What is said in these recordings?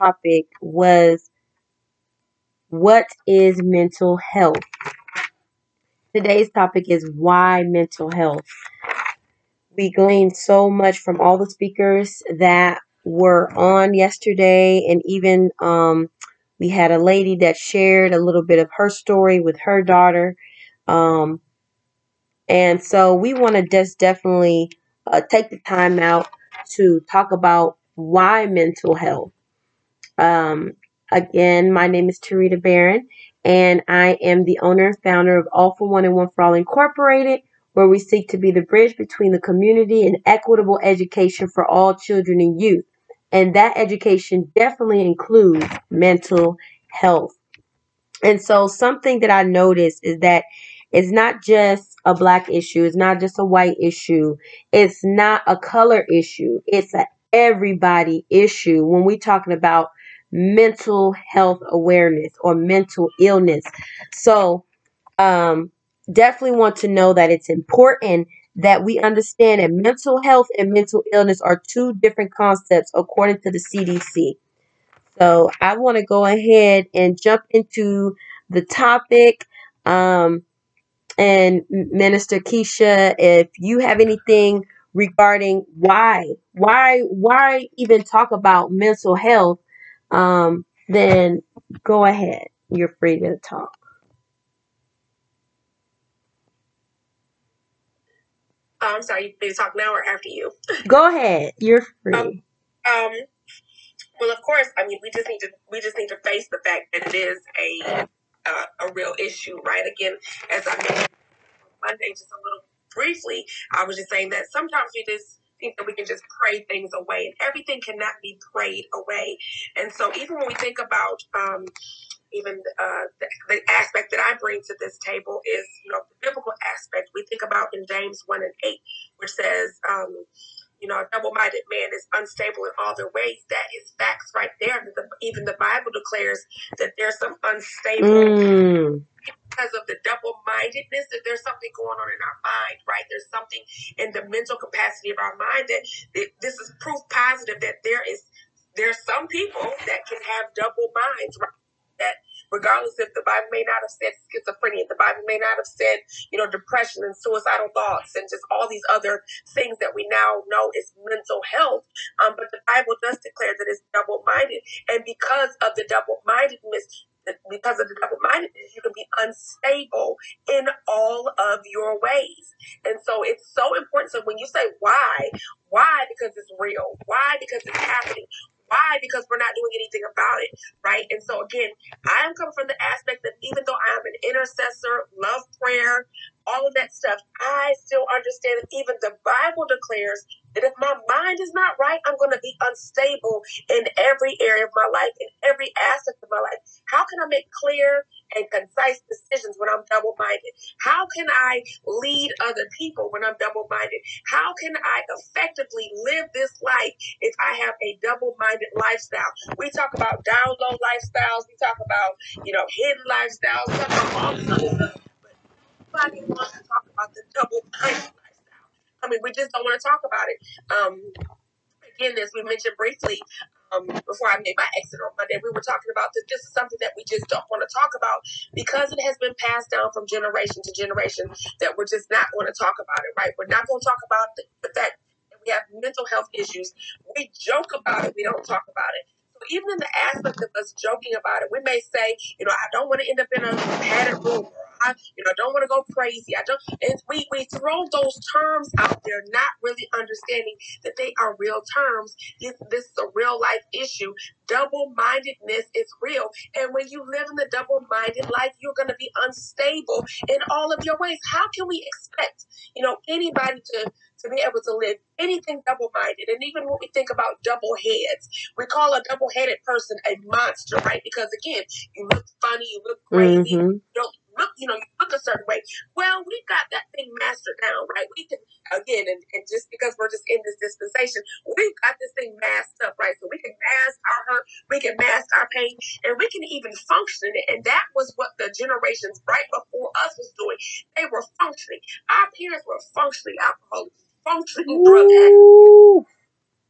topic was what is mental health? Today's topic is why mental health. We gleaned so much from all the speakers that were on yesterday, and even um, we had a lady that shared a little bit of her story with her daughter. Um, and so we want to just definitely uh, take the time out to talk about why mental health. Um, again, my name is Tarita Barron, and I am the owner and founder of All for One and One for All Incorporated, where we seek to be the bridge between the community and equitable education for all children and youth. And that education definitely includes mental health. And so, something that I noticed is that it's not just a black issue, it's not just a white issue, it's not a color issue, it's an everybody issue when we're talking about mental health awareness or mental illness. So, um, definitely want to know that it's important that we understand that mental health and mental illness are two different concepts according to the CDC. So, I want to go ahead and jump into the topic. Um, and Minister Keisha, if you have anything regarding why, why, why even talk about mental health, um, then go ahead. You're free to talk. Oh, I'm sorry, do you talk now or after you? Go ahead. You're free. Um, um, well, of course, I mean, we just need to we just need to face the fact that it is a uh, a real issue, right? Again, as I mentioned Monday, just a little briefly, I was just saying that sometimes we just think that we can just pray things away, and everything cannot be prayed away. And so, even when we think about um, even uh, the, the, aspect that I bring to this table is, you know, the biblical aspect. We think about in James 1 and 8, which says, um, you know, a double minded man is unstable in all their ways. That is facts right there. The, even the Bible declares that there's some unstable. Mm. Because of the double mindedness, that there's something going on in our mind, right? There's something in the mental capacity of our mind that, that this is proof positive that there is there's some people that can have double minds, right? that regardless if the Bible may not have said schizophrenia, the Bible may not have said, you know, depression and suicidal thoughts and just all these other things that we now know is mental health. Um, but the Bible does declare that it's double minded. And because of the double mindedness, because of the double mindedness, you can be unstable in all of your ways. And so it's so important. So when you say why, why? Because it's real. Why? Because it's happening. Why? Because we're not doing anything about it, right? And so again, I am coming from the aspect that even though I am an intercessor, love prayer, all of that stuff, I still understand that even the Bible declares that if my mind is not right, I'm going to be unstable in every area of my life, in every aspect of my life. How can I make clear and concise decisions when I'm double minded? How can I lead other people when I'm double minded? How can I effectively live this life if I have a double minded lifestyle? We talk about down low lifestyles, we talk about, you know, hidden lifestyles, all this other stuff. But nobody wants to talk about the double minded lifestyle. I mean, we just don't want to talk about it. Um, again, as we mentioned briefly um, before I made my exit on Monday, we were talking about this. This is something that we just don't want to talk about because it has been passed down from generation to generation. That we're just not going to talk about it. Right? We're not going to talk about the, the fact that we have mental health issues. We joke about it. We don't talk about it So even in the aspect of us joking about it, we may say, you know, I don't want to end up in a padded room I, you know, don't want to go crazy. I don't. And we we throw those terms out there, not really understanding that they are real terms. This this is a real life issue. Double mindedness is real, and when you live in the double minded life, you're going to be unstable in all of your ways. How can we expect, you know, anybody to to be able to live anything double minded. And even when we think about double heads, we call a double headed person a monster, right? Because again, you look funny, you look crazy, mm-hmm. you don't look, you know, you look a certain way. Well, we've got that thing mastered down, right? We can, again, and, and just because we're just in this dispensation, we've got this thing masked up, right? So we can mask our hurt, we can mask our pain, and we can even function. And that was what the generations right before us was doing. They were functioning. Our parents were functioning alcoholics, functioning drug addicts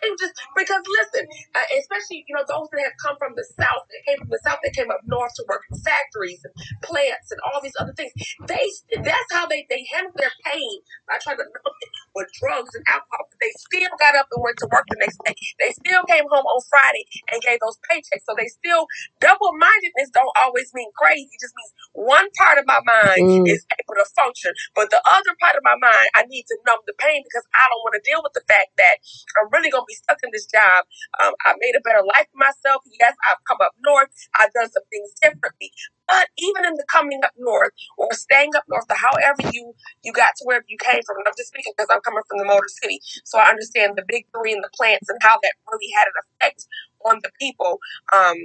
And just because, listen, uh, especially you know those that have come from the south, that came from the south, that came up north to work in factories and plants and all these other things. They that's how they they handle their pain by trying to numb it with drugs and alcohol. But they still got up and went to work the next day. They still came home on Friday and gave those paychecks. So they still double mindedness don't always mean crazy. It just means one part of my mind mm. is able to function, but the other part of my mind I need to numb the pain because I don't want to deal with the fact that I'm really gonna be stuck in this job. Um, I made a better life for myself. Yes, I've come up north. I've done some things differently. But even in the coming up north or staying up north or however you you got to wherever you came from, and I'm just speaking because I'm coming from the Motor City, so I understand the big three and the plants and how that really had an effect on the people um,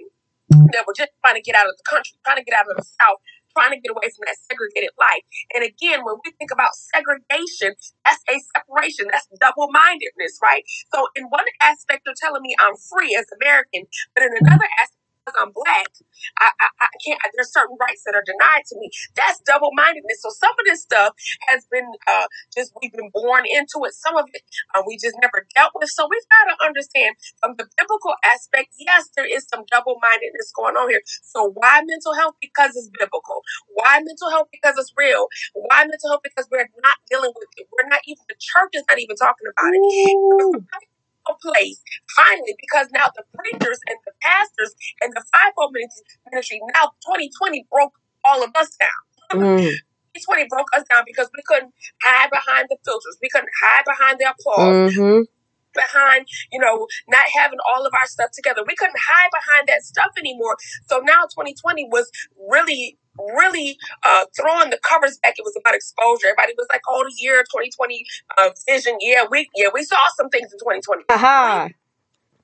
that were just trying to get out of the country, trying to get out of the South, trying to get away from that segregated life. And again, when we think about segregation, that's a separation, that's double mindedness, right? So, in one aspect, you're telling me I'm free as American, but in another aspect, because I'm black, I, I, I can't. There's certain rights that are denied to me. That's double mindedness. So some of this stuff has been uh, just we've been born into it. Some of it uh, we just never dealt with. So we've got to understand from the biblical aspect. Yes, there is some double mindedness going on here. So why mental health? Because it's biblical. Why mental health? Because it's real. Why mental health? Because we're not dealing with it. We're not even the church is not even talking about it. Ooh place finally because now the preachers and the pastors and the fivefold ministry now 2020 broke all of us down. Mm. 2020 broke us down because we couldn't hide behind the filters. We couldn't hide behind the applause. Mm-hmm behind, you know, not having all of our stuff together. We couldn't hide behind that stuff anymore. So now 2020 was really really uh, throwing the covers back. It was about exposure. Everybody was like, "Oh, the year 2020 uh, vision." Yeah, we yeah we saw some things in 2020. Uh-huh.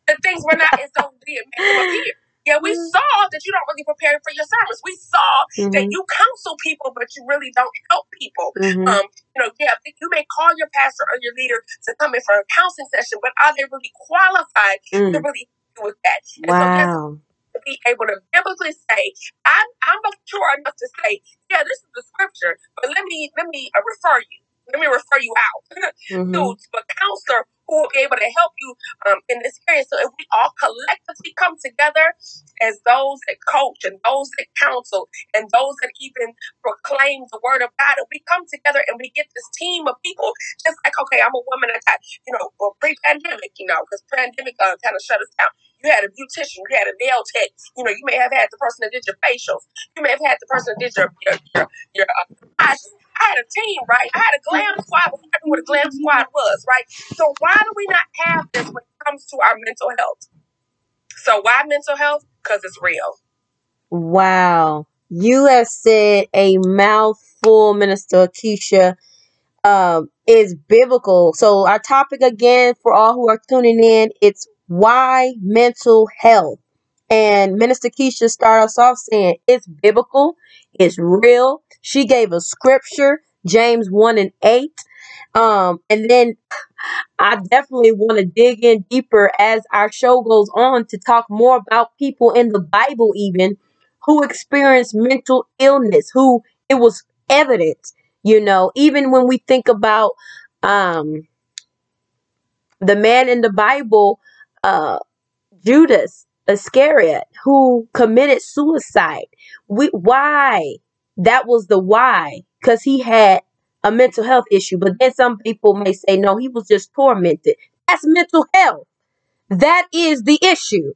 The things were not as though we make them appear. Yeah, we mm-hmm. saw that you don't really prepare for your sermons. We saw mm-hmm. that you counsel people, but you really don't help people. Mm-hmm. Um, you know, yeah, you may call your pastor or your leader to come in for a counseling session, but are they really qualified mm. to really do with that? And wow. So to be able to biblically say, I'm, I'm mature enough to say, yeah, this is the scripture, but let me let me uh, refer you. Let me refer you out mm-hmm. to a counselor who will be able to help you um, in this area. So if we all collectively come together as those that coach and those that counsel and those that even proclaim the word of God, and we come together and we get this team of people, just like, okay, I'm a woman that got, you know, well, pre-pandemic, you know, because pandemic uh, kind of shut us down. You had a beautician, you had a nail tech, you know, you may have had the person that did your facials, you may have had the person that did your your your, your uh, I had a team, right? I had a glam squad before I knew what a glam squad was, right? So why do we not have this when it comes to our mental health? So why mental health? Because it's real. Wow. You have said a mouthful, Minister Keisha. Um, is biblical. So our topic again for all who are tuning in, it's why mental health. And Minister Keisha started us off saying it's biblical, it's real. She gave a scripture, James 1 and 8. Um, and then I definitely want to dig in deeper as our show goes on to talk more about people in the Bible, even who experienced mental illness, who it was evident, you know, even when we think about um, the man in the Bible, uh, Judas, Iscariot who committed suicide. We why? That was the why cuz he had a mental health issue. But then some people may say no, he was just tormented. That's mental health. That is the issue.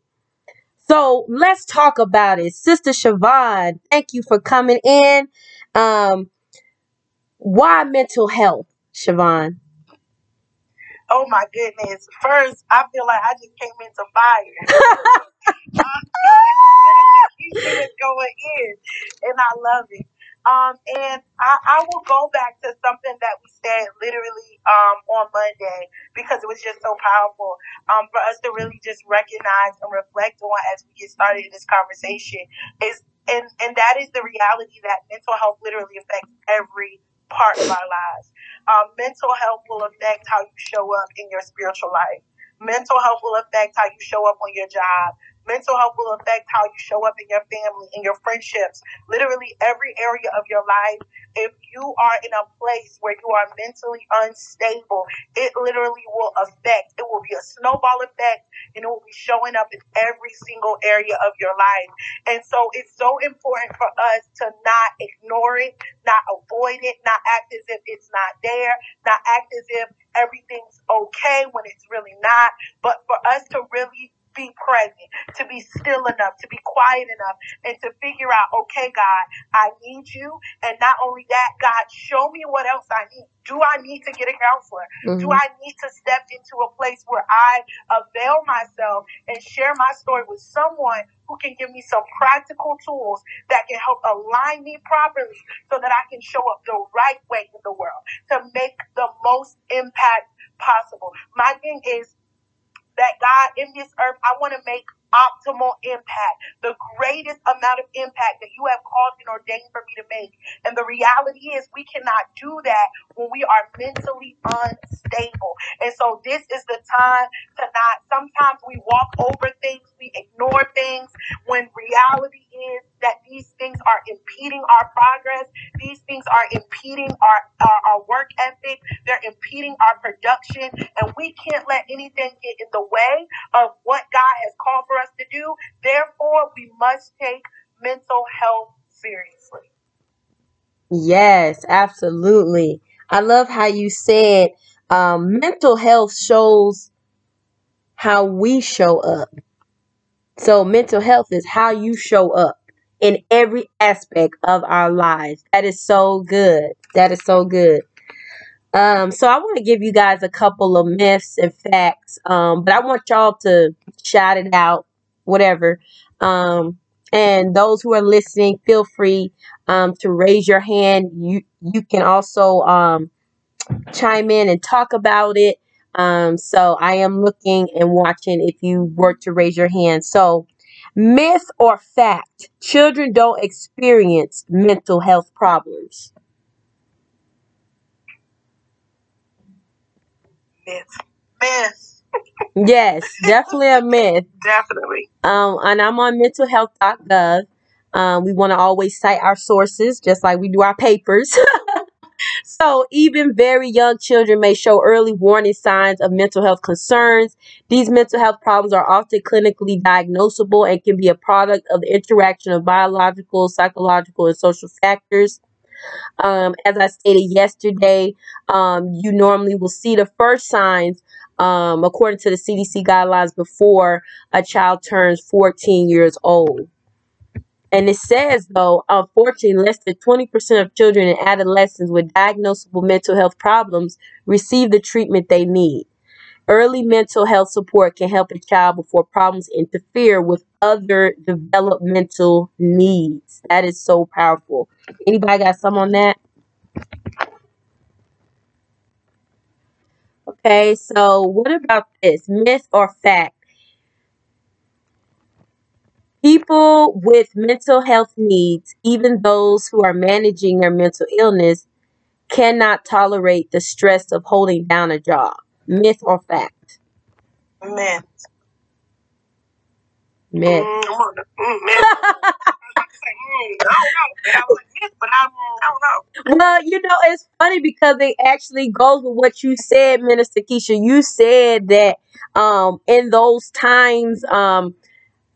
So let's talk about it. Sister Siobhan, thank you for coming in. Um, why mental health, Siobhan? Oh my goodness. First, I feel like I just came into fire. is going in, and I love it. Um, and I, I will go back to something that we said literally um, on Monday because it was just so powerful um, for us to really just recognize and reflect on as we get started in this conversation is and and that is the reality that mental health literally affects every part of our lives. Um, mental health will affect how you show up in your spiritual life. Mental health will affect how you show up on your job. Mental health will affect how you show up in your family, in your friendships, literally every area of your life. If you are in a place where you are mentally unstable, it literally will affect, it will be a snowball effect and it will be showing up in every single area of your life. And so it's so important for us to not ignore it, not avoid it, not act as if it's not there, not act as if everything's okay when it's really not, but for us to really be present, to be still enough, to be quiet enough, and to figure out, okay, God, I need you. And not only that, God, show me what else I need. Do I need to get a counselor? Mm-hmm. Do I need to step into a place where I avail myself and share my story with someone who can give me some practical tools that can help align me properly so that I can show up the right way in the world to make the most impact possible? My thing is, that God in this earth, I want to make optimal impact, the greatest amount of impact that you have called and ordained for me to make. And the reality is, we cannot do that when we are mentally unstable. And so, this is the time to not, sometimes we walk over things, we ignore things, when reality is that these things are impeding our progress, these things are impeding our, our, our work ethic, they're impeding our production, and we can't let anything get in the way of what God has called for us to do. Therefore, we must take mental health seriously. Yes, absolutely. I love how you said um, mental health shows how we show up. So, mental health is how you show up in every aspect of our lives. That is so good. That is so good. Um, so I want to give you guys a couple of myths and facts, um, but I want y'all to shout it out, whatever. Um, and those who are listening, feel free um, to raise your hand. You you can also um, chime in and talk about it. Um, so I am looking and watching if you were to raise your hand. So Myth or fact? Children don't experience mental health problems. Myth. Myth. yes, definitely a myth. Definitely. Um, and I'm on mentalhealth.gov. Um, we want to always cite our sources, just like we do our papers. So, even very young children may show early warning signs of mental health concerns. These mental health problems are often clinically diagnosable and can be a product of the interaction of biological, psychological, and social factors. Um, as I stated yesterday, um, you normally will see the first signs, um, according to the CDC guidelines, before a child turns 14 years old. And it says, though, unfortunately, less than 20% of children and adolescents with diagnosable mental health problems receive the treatment they need. Early mental health support can help a child before problems interfere with other developmental needs. That is so powerful. Anybody got some on that? Okay, so what about this? Myth or fact? People with mental health needs, even those who are managing their mental illness, cannot tolerate the stress of holding down a job. Myth or fact? Myth. Myth. Mm, I'm on the- myth. I was say, I don't know. I was like, myth, but I, I don't know. Well, you know, it's funny because it actually goes with what you said, Minister Keisha. You said that um, in those times, um,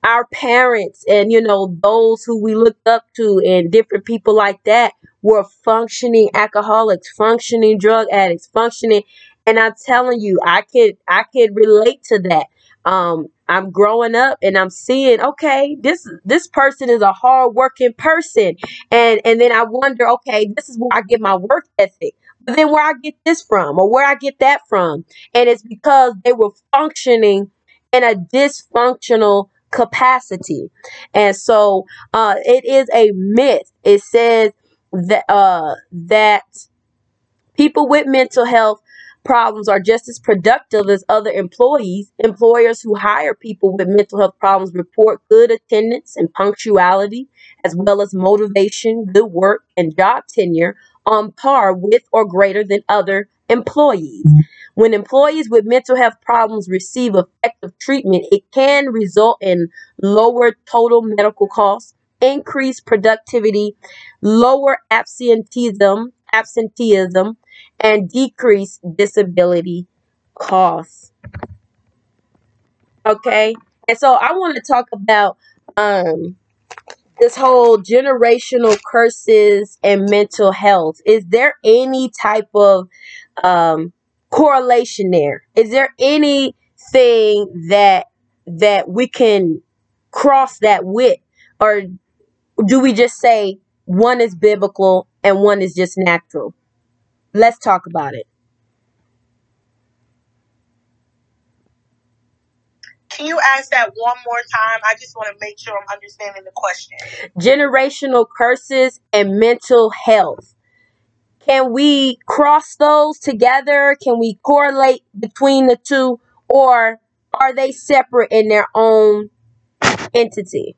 our parents and you know those who we looked up to and different people like that were functioning alcoholics functioning drug addicts functioning and i'm telling you i could i could relate to that. Um i'm growing up and i'm seeing okay this this person is a hard working person. And and then i wonder okay this is where i get my work ethic. But then where i get this from or where i get that from? And it's because they were functioning in a dysfunctional capacity. And so uh, it is a myth. It says that uh, that people with mental health problems are just as productive as other employees. Employers who hire people with mental health problems report good attendance and punctuality, as well as motivation, good work, and job tenure on par with or greater than other employees. When employees with mental health problems receive effective treatment, it can result in lower total medical costs, increased productivity, lower absenteeism, absenteeism, and decreased disability costs. Okay, and so I want to talk about um, this whole generational curses and mental health. Is there any type of um, correlation there? Is there anything that that we can cross that with, or do we just say one is biblical and one is just natural? Let's talk about it. Can you ask that one more time? I just want to make sure I'm understanding the question. Generational curses and mental health. Can we cross those together? Can we correlate between the two? Or are they separate in their own entity?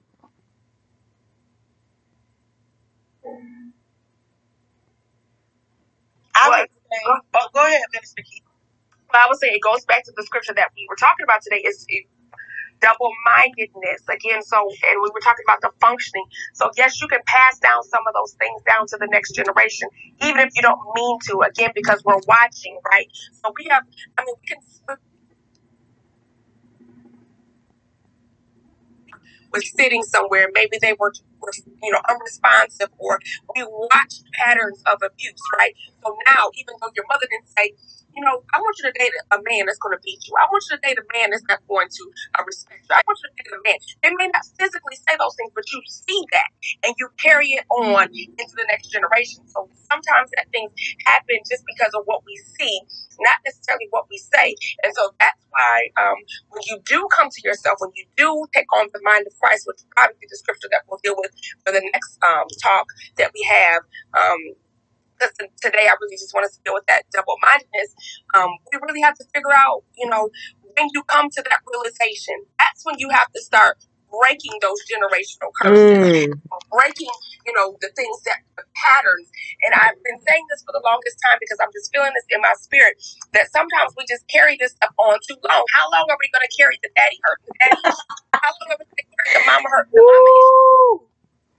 I would say, oh, go ahead, Minister Keith. But I would say it goes back to the scripture that we were talking about today is double mindedness again. So, and we were talking about the functioning. So, yes, you can pass down some of those things down to the next generation, even if you don't mean to. Again, because we're watching, right? So we have. I mean, we can was sitting somewhere. Maybe they were, you know, unresponsive, or we watch patterns of abuse, right? So now, even though your mother didn't say, you know, I want you to date a man that's going to beat you. I want you to date a man that's not going to uh, respect you. I want you to date a man. They may not physically say those things, but you see that and you carry it on into the next generation. So sometimes that things happen just because of what we see, not necessarily what we say. And so that's why um, when you do come to yourself, when you do take on the mind of Christ, which is probably the scripture that we'll deal with for the next um, talk that we have. Um, because today I really just want us to deal with that double mindedness. Um, we really have to figure out, you know, when you come to that realization, that's when you have to start breaking those generational curses, Mm. breaking, you know, the things that the patterns. And I've been saying this for the longest time because I'm just feeling this in my spirit that sometimes we just carry this stuff on too long. How long are we going to carry the daddy hurt, the daddy? How long are we going to carry the mama hurt, the mama!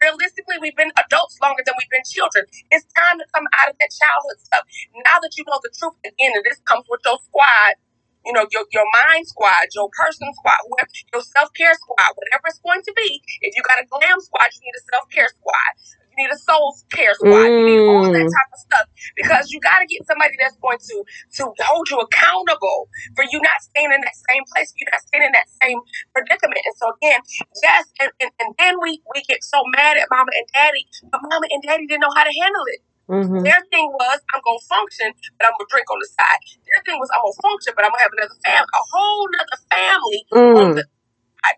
Realistically, we've been adults longer than we've been children. It's time to come out of that childhood stuff. Now that you know the truth, again, and this comes with your squad, you know, your, your mind squad, your person squad, whoever, your self care squad, whatever it's going to be. If you got a glam squad, you need a self care squad. You need a soul care squad. You need all that Mm. type of stuff because you got to get somebody that's going to to hold you accountable for you not staying in that same place, You're not staying in that same predicament. And so again, yes, and, and, and then we we get so mad at mama and daddy, but mama and daddy didn't know how to handle it. hmm Their thing was, I'm gonna function, but I'm gonna drink on the side. Their thing was, I'm gonna function, but I'm gonna have another family, a whole other family on Mm. the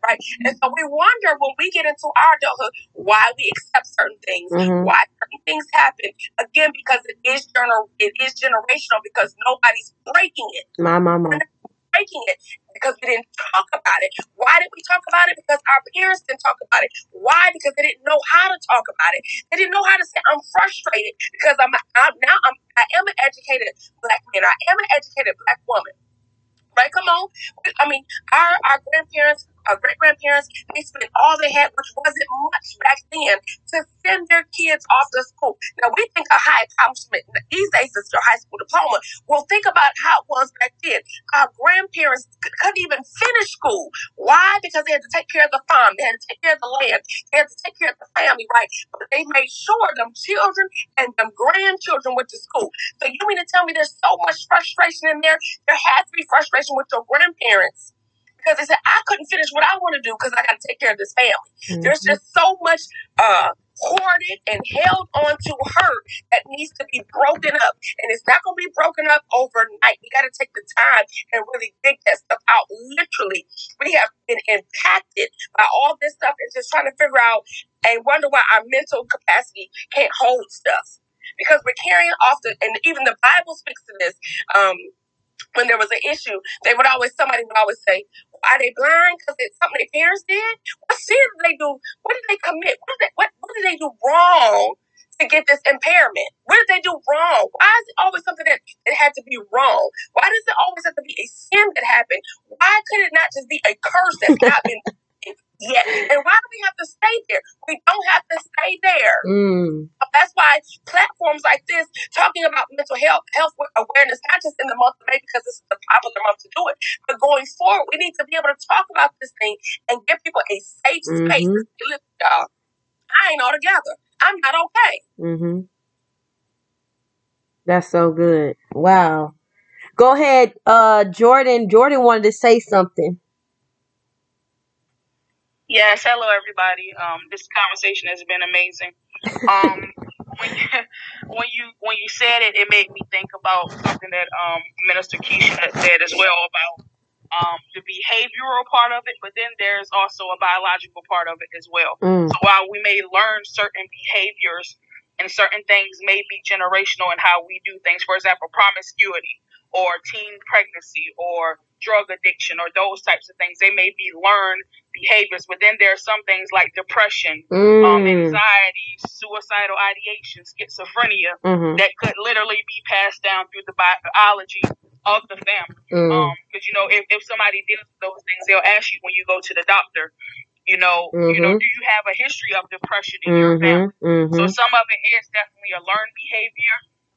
right? And so we wonder when we get into our adulthood why we accept certain things, hmm why certain things happen. Again, because it is gener- it is generational because nobody's breaking it My, my. breaking it because we didn't talk about it. Why did we talk about it? Because our parents didn't talk about it. Why? Because they didn't know how to talk about it. They didn't know how to say, "I'm frustrated because I'm, I'm now I'm I am an educated black man. I am an educated black woman." Right? Come on. I mean, our our grandparents, our great grandparents, they spent all they had, which wasn't much back then, to send their kids off to school. Now we think a high accomplishment these days is your high school diploma. Well, think about how it was back then. Our grandparents couldn't even finish school. Why? Because they had to take care of the farm, they had to take care of the land, they had to take care of the family, right? But they made sure them children and them grandchildren went to school. So you mean to tell me there's so much frustration in there? There has to be frustration with your grandparents because they said I couldn't finish what I want to do because I got to take care of this family. There's hmm just so much uh, hoarded and held on to hurt that needs to be broken up, and it's not going to be broken up overnight. We got to take the time and really dig that stuff out. Literally, we have been impacted by all this stuff and just trying to figure out and wonder why our mental capacity can't hold stuff because we're carrying off the and even the Bible speaks to this. Um, when there was an issue, they would always somebody would always say, "Are they blind because it's something their parents did? What sin did they do? What did they commit? What did they, what, what did they do wrong to get this impairment? What did they do wrong? Why is it always something that it had to be wrong? Why does it always have to be a sin that happened? Why could it not just be a curse that's not been yet? And why do we have to stay there? We don't have to stay there. Mm. That's why platforms like this, talking about mental health, health awareness, not just in the month of May because this is the popular month to do it, but going forward, we need to be able to talk about this thing and give people a safe space. Mhm. Look, y'all, I ain't all together. I'm not okay. Mm-hmm. That's so good. Wow. Go ahead, uh, Jordan. Jordan wanted to say something. Yes, hello everybody. Um, this conversation has been amazing. Um, when you, when you when you said it, it made me think about something that um Minister Keisha said as well about um the behavioral part of it, but then there's also a biological part of it as well. Mm. So while we may learn certain behaviors and certain things may be generational in how we do things, for example, promiscuity or teen pregnancy or drug addiction or those types of things, they may be learned behaviors. But then there are some things like depression, um, Mm. anxiety, suicidal ideation, schizophrenia Mm-hmm. that could literally be passed down through the biology of the family. Mm. Because you know, if, if somebody deals with those things, they'll ask you when you go to the doctor. You know, you know, Mhm. do you have a history of depression in your family? Mm-hmm. So Mm-hmm. some of it is definitely a learned behavior,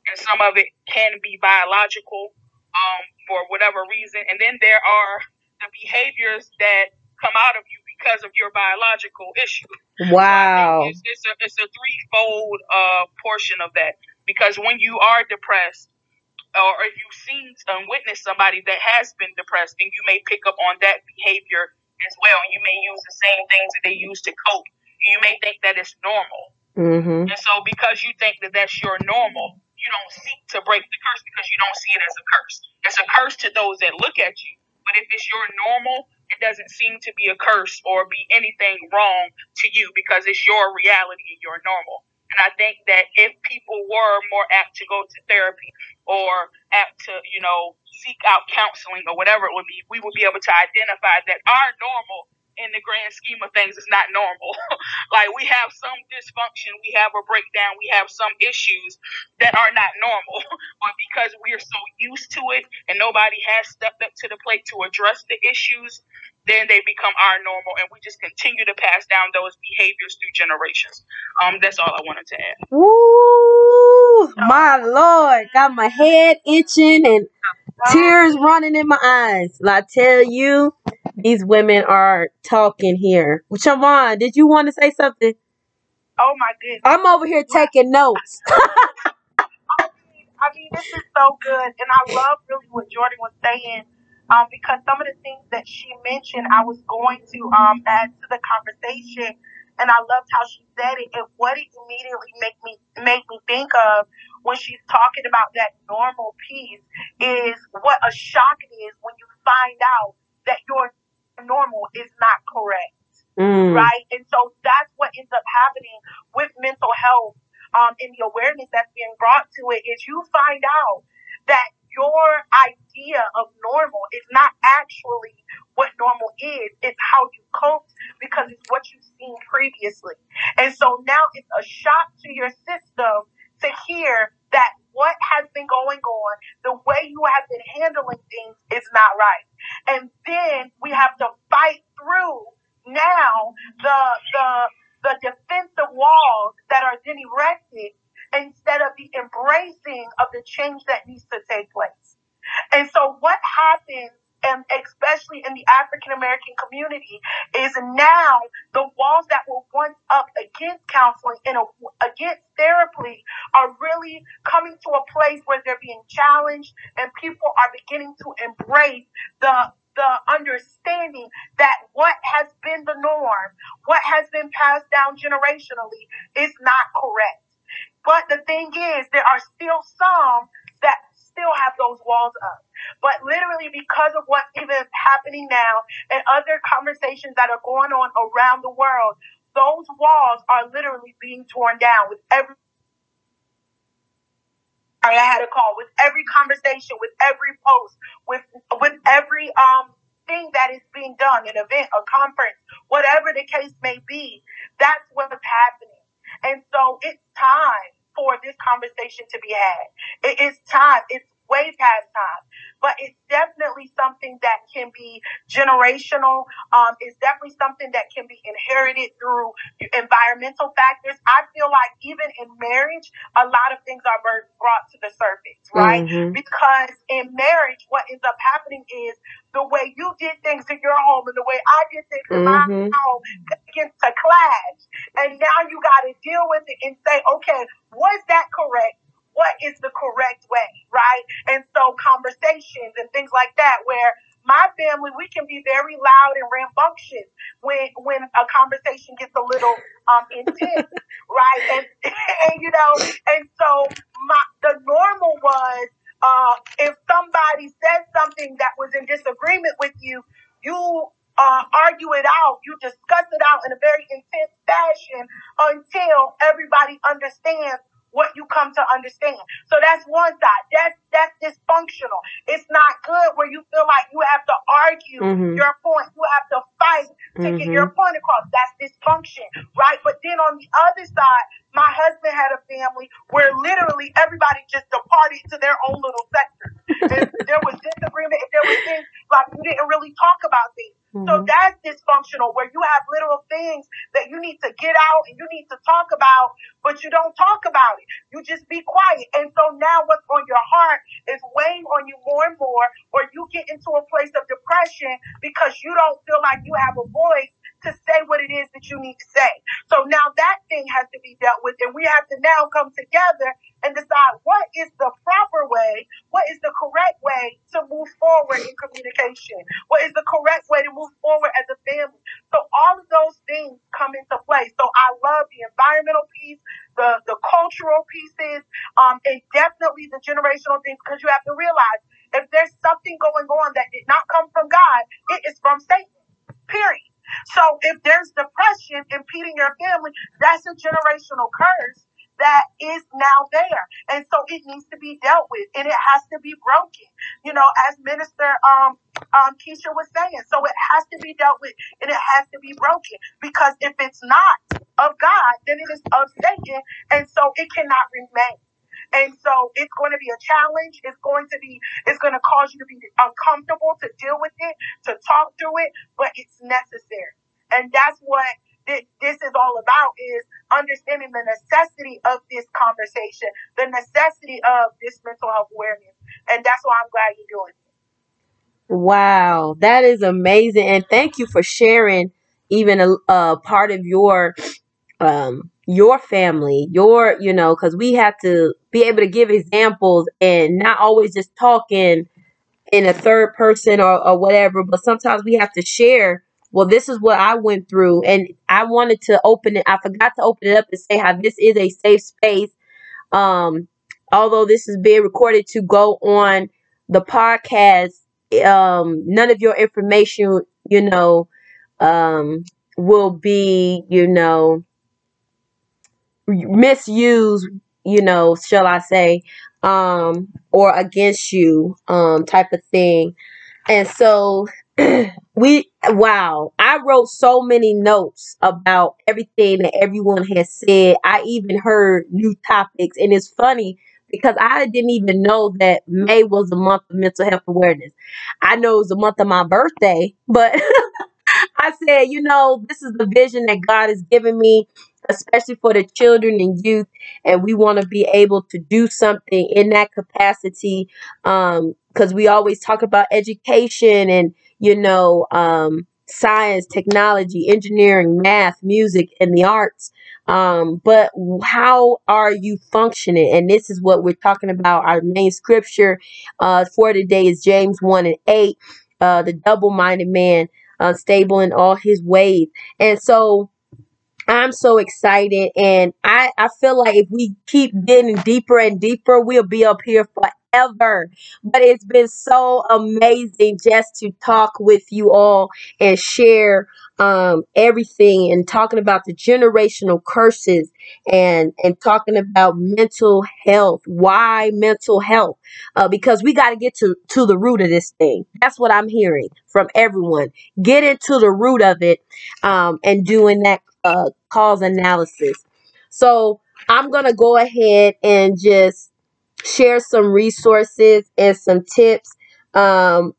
and some of it can be biological um, for whatever reason. And then there are the behaviors that come out of you because of your biological issue. Wow. think it's, it's a it's a threefold uh, portion of that because when you are depressed, or if you've seen and witnessed somebody that has been depressed, then you may pick up on that behavior as well. You may use the same things that they use to cope. You may think that it's normal. Mm-hmm. And so, because you think that that's your normal, you don't seek to break the curse because you don't see it as a curse. It's a curse to those that look at you. But if it's your normal, it doesn't seem to be a curse or be anything wrong to you because it's your reality and your normal. And I think that if people were more apt to go to therapy or apt to, you know, seek out counseling or whatever it would be, we would be able to identify that our normal in the grand scheme of things is not normal. like we have some dysfunction, we have a breakdown, we have some issues that are not normal. but because we're so used to it and nobody has stepped up to the plate to address the issues, then they become our normal and we just continue to pass down those behaviors through generations. Um that's all I wanted to add. Woo! My Lord, got my head itching and tears running in my eyes. I tell you, these women are talking here. Siobhan, did you want to say something? Oh my goodness. I'm over here taking notes. I mean, this is so good, and I love really what Jordan was saying, um, because some of the things that she mentioned, I was going to um add to the conversation, and I loved how she said it. And what it immediately make me make me think of when she's talking about that normal piece is what a shock it is when you find out that your normal is not correct Mm. right? And so that's what ends up happening with mental health um, and the awareness that's being brought to it is you find out that your idea of normal is not actually what normal is. It's how you coped because it's what you've seen previously. And so now it's a shock to your system to hear that what has been going on, the way you have been handling things is not right. And then we have to fight through now the the the defensive walls that are then erected instead of the embracing of the change that needs to take place. And so what happens and especially in the African American community is now the walls that were once up against counseling and against therapy are really coming to a place where they're being challenged and people are beginning to embrace the the understanding that what has been the norm, what has been passed down generationally is not correct. But the thing is, there are still some still have those walls up. But literally, because of what's even happening now and other conversations that are going on around the world, those walls are literally being torn down with every I had a call with every conversation, with every post, with with every um thing that is being done, an event, a conference, whatever the case may be. That's what's happening. And so it's time for this conversation to be had. It is time. It's way past time. But it's definitely something that can be generational. Um, it's definitely something that can be inherited through environmental factors. I feel like even in marriage, a lot of things are brought to the surface, right? Mm-hmm. Because in marriage, what ends up happening is the way you did things in your home and the way I did things in mm-hmm. my home begins to clash. And now you got to deal with it and say, okay, was that correct? What is the correct way, right? And so conversations and things like that, where my family, we can be very loud and rambunctious when when a conversation gets a little um intense, right? And and you know, and so my the normal was uh if somebody said something that was in disagreement with you, you uh, argue it out, you discuss it out in a very intense fashion until everybody understands what you come to understand. So that's one side. That's that's dysfunctional. It's not good where you feel like you have to argue mm-hmm. your point. You have to fight to mm-hmm. get your point across. That's dysfunction, right? But then on the other side, my husband had a family where literally everybody just departed to their own little sector. there was disagreement. If there was things like we didn't really talk about things. Mm-hmm. So that's dysfunctional where you have little things that you need to get out and you need to talk about, but you don't talk about it. You just be quiet. And so now what's on your heart is weighing on you more and more, or you get into a place of depression because you don't feel like you have a voice to say what it is that you need to say. So now that thing has to be dealt with, and we have to now come together and decide what is the proper way, what is the correct way to move forward in communication, what is the correct way to move forward as a family. So all of those things come into play. So I love the environmental piece, the the cultural pieces, um, and definitely the generational things because you have to realize if there's something going on that did not come from God, it is from Satan. Period. So if there's depression impeding your family, that's a generational curse that is now there. And so it needs to be dealt with and it has to be broken. You know, as Minister um um Keisha was saying. So it has to be dealt with and it has to be broken. Because if it's not of God, then it is of Satan. And so it cannot remain. And so it's going to be a challenge. It's going to be, it's going to cause you to be uncomfortable to deal with it, to talk through it, but it's necessary. And that's what this is all about is understanding the necessity of this conversation, the necessity of this mental health awareness. And that's why I'm glad you're doing it. Wow, that is amazing. And thank you for sharing even a, a part of your um your family, your, you know, because we have to be able to give examples and not always just talking in a third person or, or whatever, but sometimes we have to share. Well, this is what I went through, and I wanted to open it. I forgot to open it up and say how this is a safe space. Um, although this is being recorded to go on the podcast, um, none of your information, you know, um, will be, you know, misuse, you know, shall I say, um, or against you, um, type of thing. And so we wow, I wrote so many notes about everything that everyone has said. I even heard new topics, and it's funny because I didn't even know that May was the month of mental health awareness. I know it was the month of my birthday, but I said, you know, this is the vision that God has given me especially for the children and youth. And we want to be able to do something in that capacity because um, we always talk about education and, you know, um, science, technology, engineering, math, music, and the arts. Um, but how are you functioning? And this is what we're talking about. Our main scripture uh, for today is James 1 and 8. Uh, the double minded man, unstable in all his ways. And so I'm so excited and I, I feel like if we keep getting deeper and deeper, we'll be up here forever. But it's been so amazing just to talk with you all and share um, everything and talking about the generational curses and and talking about mental health. Why mental health? Uh, because we got to get to to the root of this thing. That's what I'm hearing from everyone. Get into the root of it um, and doing that uh, cause analysis. So I'm to go ahead and just share some resources and some tips. Um,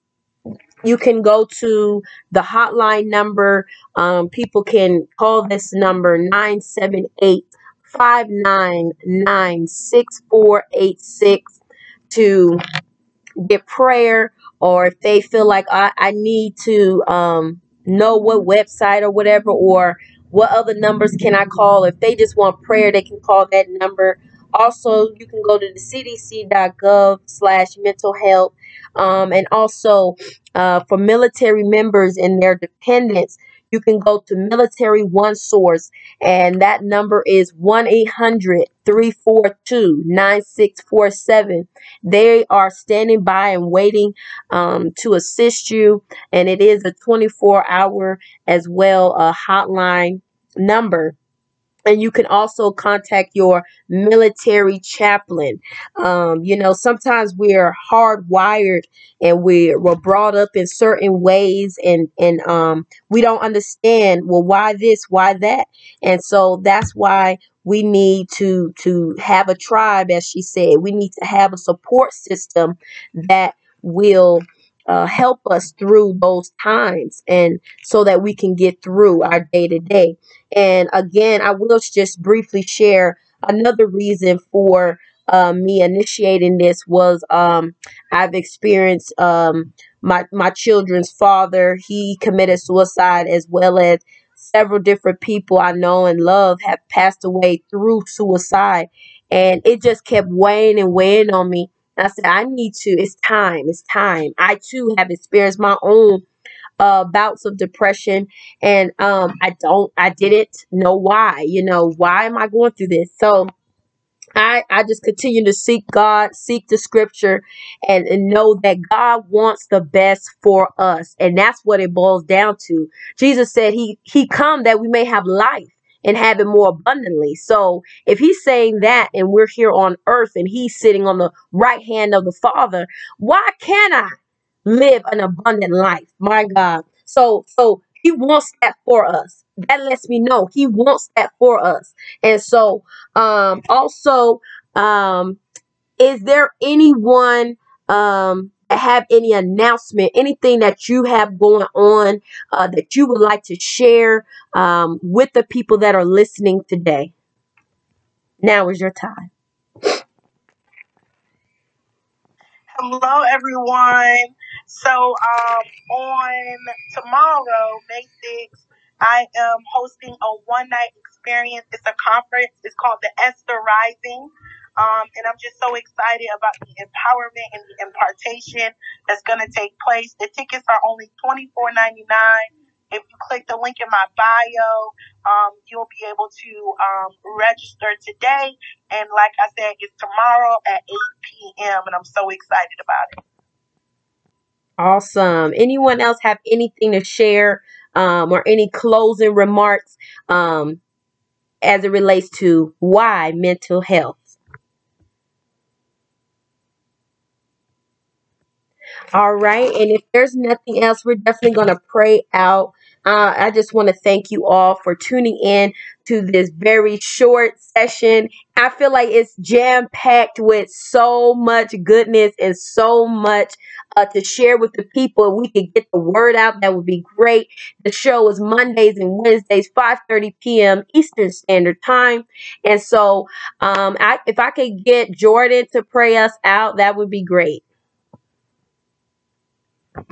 you can go to the hotline number. Um, people can call this number 978 599 6486 to get prayer or if they feel like I, I need to um, know what website or whatever or what other numbers can I call. If they just want prayer, they can call that number. Also, you can go to the cdc.gov slash mental health. Um, and also uh, for military members and their dependents, you can go to Military One Source, and that number is 1 800 342 9647. They are standing by and waiting um, to assist you, and it is a 24 hour as well a hotline number and you can also contact your military chaplain. Um, you know, sometimes we're hardwired and we're, we're brought up in certain ways, and and um, we don't understand. Well, why this? Why that? And so that's why we need to to have a tribe, as she said. We need to have a support system that will. Uh, help us through those times and so that we can get through our day to day and again, I will just briefly share another reason for um, me initiating this was um, I've experienced um, my my children's father. He committed suicide as well as several different people I know and love have passed away through suicide, and it just kept weighing and weighing on me. And I said, I need to. It's time. It's time. I too have experienced my own uh, bouts of depression and um, I don't I didn't know why you know why am I going through this so I, I just continue to seek God, seek the scripture, and, and know that God wants the best for us. And that's what it boils down to. Jesus said he he come that we may have life and have it more abundantly. So if he's saying that and we're here on earth and he's sitting on the right hand of the Father, why can't I? live an abundant life. My God. So so he wants that for us. That lets me know he wants that for us. And so um also um is there anyone um have any announcement, anything that you have going on uh, that you would like to share um, with the people that are listening today? Now is your time. Hello, everyone. So, um, on tomorrow, May 6th, I am hosting a one night experience. It's a conference. It's called the Esther Rising. Um, and I'm just so excited about the empowerment and the impartation that's going to take place. The tickets are only $24.99. If you click the link in my bio, um, you'll be able to um, register today. And like I said, it's tomorrow at 8 p.m. And I'm so excited about it. Awesome. Anyone else have anything to share um, or any closing remarks um, as it relates to why mental health? All right. And if there's nothing else, we're definitely going to pray out. Uh, I just want to thank you all for tuning in to this very short session. I feel like it's jam packed with so much goodness and so much uh, to share with the people. If we could get the word out, that would be great. The show is Mondays and Wednesdays, 5:30 p.m. Eastern Standard Time. And so, um, I, if I could get Jordan to pray us out, that would be great.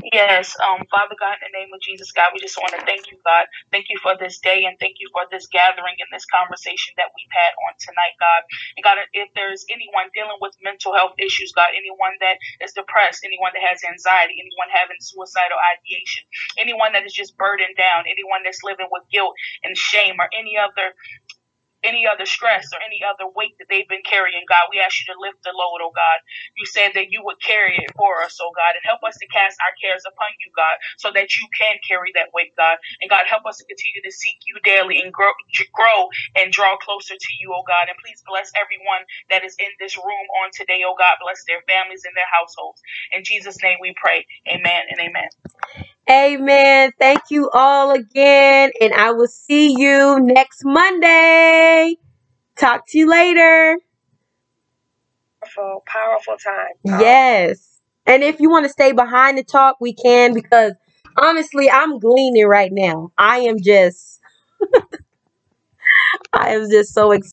Yes, um, Father God, in the name of Jesus, God, we just want to thank you, God. Thank you for this day and thank you for this gathering and this conversation that we've had on tonight, God. And God, if there's anyone dealing with mental health issues, God, anyone that is depressed, anyone that has anxiety, anyone having suicidal ideation, anyone that is just burdened down, anyone that's living with guilt and shame or any other any other stress or any other weight that they've been carrying, God. We ask you to lift the load, oh God. You said that you would carry it for us, oh God, and help us to cast our cares upon you, God, so that you can carry that weight, God. And God, help us to continue to seek you daily and grow, grow and draw closer to you, oh God. And please bless everyone that is in this room on today, oh God. Bless their families and their households. In Jesus' name we pray. Amen and amen. Amen. Thank you all again, and I will see you next Monday. Talk to you later. Powerful, powerful time. Yes. And if you want to stay behind the talk, we can because honestly, I'm gleaning right now. I am just I am just so excited.